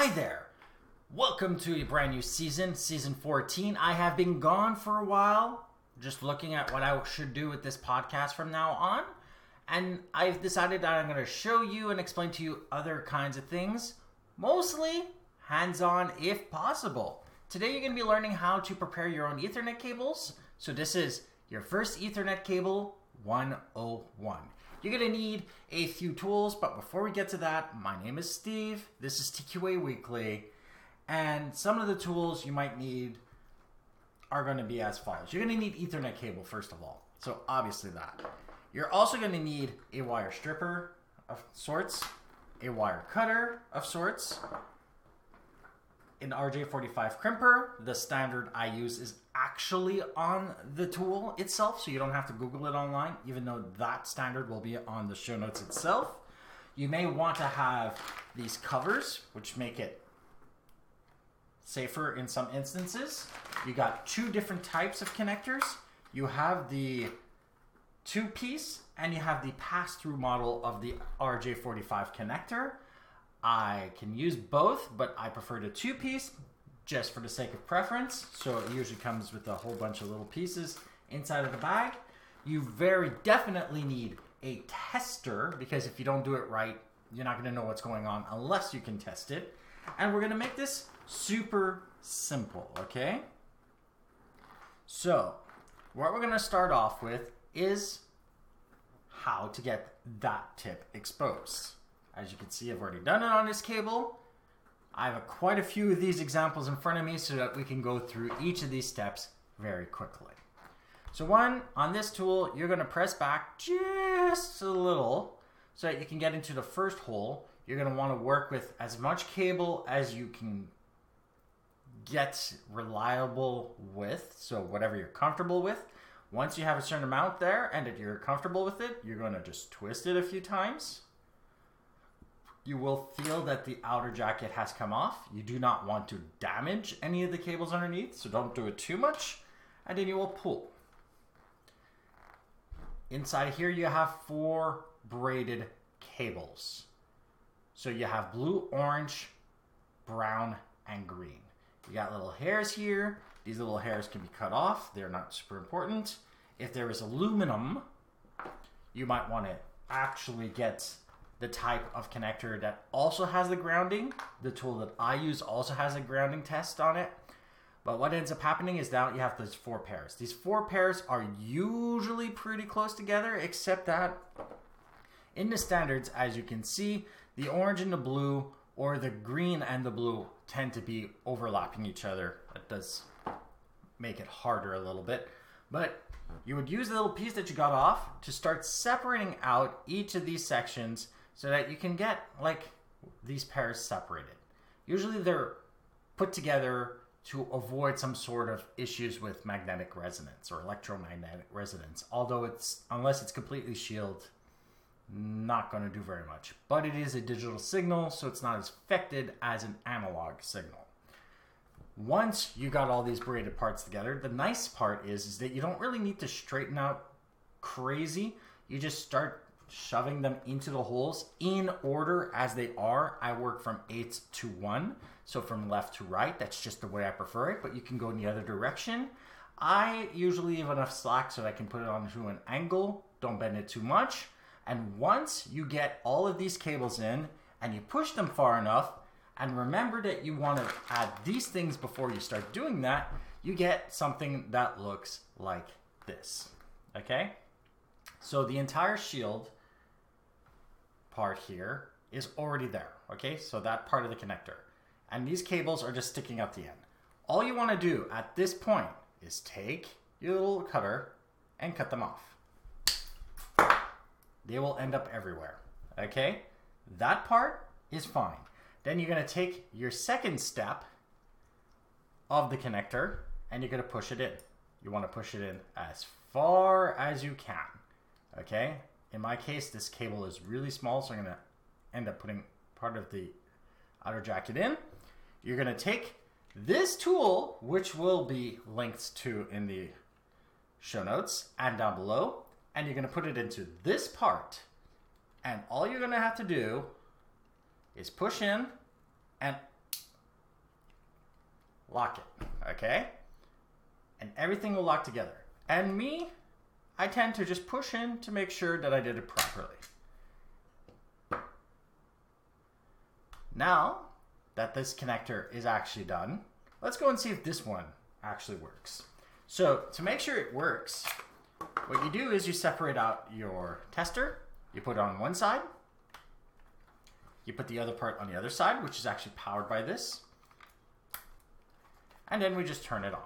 Hi there. Welcome to a brand new season, season 14. I have been gone for a while, just looking at what I should do with this podcast from now on. And I've decided that I'm going to show you and explain to you other kinds of things, mostly hands on if possible. Today, you're going to be learning how to prepare your own Ethernet cables. So, this is your first Ethernet cable 101. You're going to need a few tools, but before we get to that, my name is Steve. This is TQA Weekly. And some of the tools you might need are going to be as follows. You're going to need Ethernet cable, first of all. So, obviously, that. You're also going to need a wire stripper of sorts, a wire cutter of sorts, an RJ45 crimper. The standard I use is actually on the tool itself, so you don't have to Google it online, even though that standard will be on the show notes itself. You may want to have these covers, which make it safer in some instances. You got two different types of connectors. You have the two piece and you have the pass through model of the RJ45 connector. I can use both, but I prefer the two piece just for the sake of preference. So it usually comes with a whole bunch of little pieces inside of the bag. You very definitely need a tester because if you don't do it right, you're not going to know what's going on unless you can test it. And we're going to make this super simple, okay? So, what we're going to start off with is how to get that tip exposed. As you can see, I've already done it on this cable. I have a, quite a few of these examples in front of me so that we can go through each of these steps very quickly. So one, on this tool, you're to press back just a little so that you can get into the first hole. You're want to work with as much cable as you can get reliable with, so whatever you're comfortable with. Once you have a certain amount there and that you're comfortable with it, you're to just twist it a few times. You will feel that the outer jacket has come off. You do not want to damage any of the cables underneath, so don't do it too much. And then you will pull. Inside here, you have four braided cables. So you have blue, orange, brown, and green. You got little hairs here. These little hairs can be cut off. They're not super important. If there is aluminum, you might want to actually get the type of connector that also has the grounding. The tool that I use also has a grounding test on it. But what ends up happening is now you have those four pairs. These four pairs are usually pretty close together, except that in the standards, as you can see, the orange and the blue or the green and the blue tend to be overlapping each other. That does make it harder a little bit. But you would use the little piece that you got off to start separating out each of these sections so that you can get like these pairs separated. Usually they're put together to avoid some sort of issues with magnetic resonance or electromagnetic resonance. Although it's unless it's completely shielded, not going to do very much. But it is a digital signal, so it's not as affected as an analog signal. Once you got all these braided parts together, the nice part is, is that you don't really need to straighten out crazy. You just start shoving them into the holes in order as they are. I work from 8 to 1, so from left to right. That's just the way I prefer it, but you can go in the other direction. I usually leave enough slack so I can put it onto an angle. Don't bend it too much. And once you get all of these cables in and you push them far enough, and remember that you want to add these things before you start doing that, you get something that looks like this. Okay? So the entire shield part here is already there. Okay? So that part of the connector. And these cables are just sticking out the end. All you want to do at this point is take your little cutter and cut them off. They will end up everywhere. Okay? That part is fine. Then you're going to take your second step of the connector and you're going to push it in. You want to push it in as far as you can. Okay? In my case, this cable is really small, so I'm to end up putting part of the outer jacket in. You're to take this tool, which will be linked to in the show notes and down below, and you're to put it into this part. And all you're to have to do is push in and lock it, okay? And everything will lock together. And me, I tend to just push in to make sure that I did it properly. Now that this connector is actually done, let's go and see if this one actually works. So to make sure it works, what you do is you separate out your tester, you put it on one side, you put the other part on the other side, which is actually powered by this, and then we just turn it on.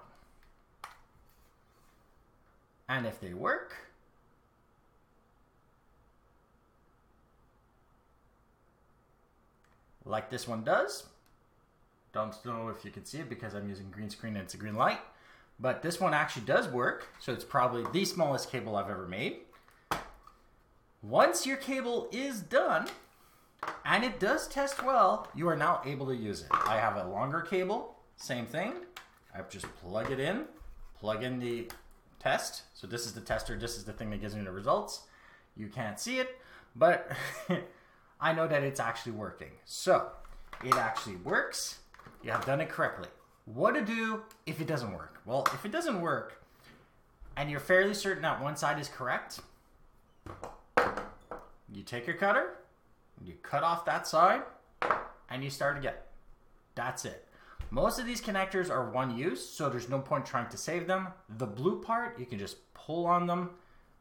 And if they work, like this one does, don't know if you can see it because I'm using green screen and it's a green light. But this one actually does work, so it's probably the smallest cable I've ever made. Once your cable is done, and it does test well, you are now able to use it. I have a longer cable, same thing. I just plug it in, plug in the test. So this is the tester, this is the thing that gives me the results. You can't see it, but I know that it's actually working. So it actually works. You have done it correctly. What to do if it doesn't work? Well, if it doesn't work and you're fairly certain that one side is correct, you take your cutter, you cut off that side, and you start again. That's it. Most of these connectors are one use, so there's no point trying to save them. The blue part, you can just pull on them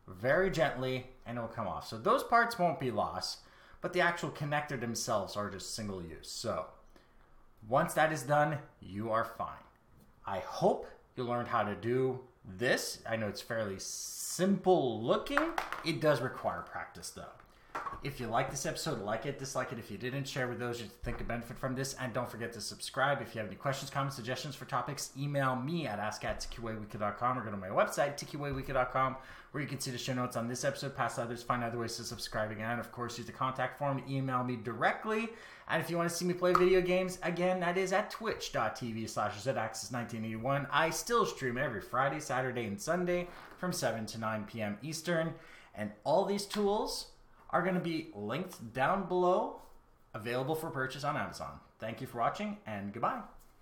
very gently and it'll come off. So those parts won't be lost, but the actual connector themselves are just single use. So once that is done, you are fine. I hope you learned how to do this. I know it's fairly simple looking. It does require practice though. If you like this episode, like it, dislike it. If you didn't, share with those you think could benefit from this. And don't forget to subscribe. If you have any questions, comments, suggestions for topics, email me at ask at or go to my website, tqaweekly.com, where you can see the show notes on this episode, past others, find other ways to subscribe again. And of course, use the contact form to email me directly. And if you want to see me play video games, again, that is at twitch.tv slash zaxis1981. I still stream every Friday, Saturday, and Sunday from 7 to 9 p.m. Eastern. And all these tools are going to be linked down below, available for purchase on Amazon. Thank you for watching, and goodbye.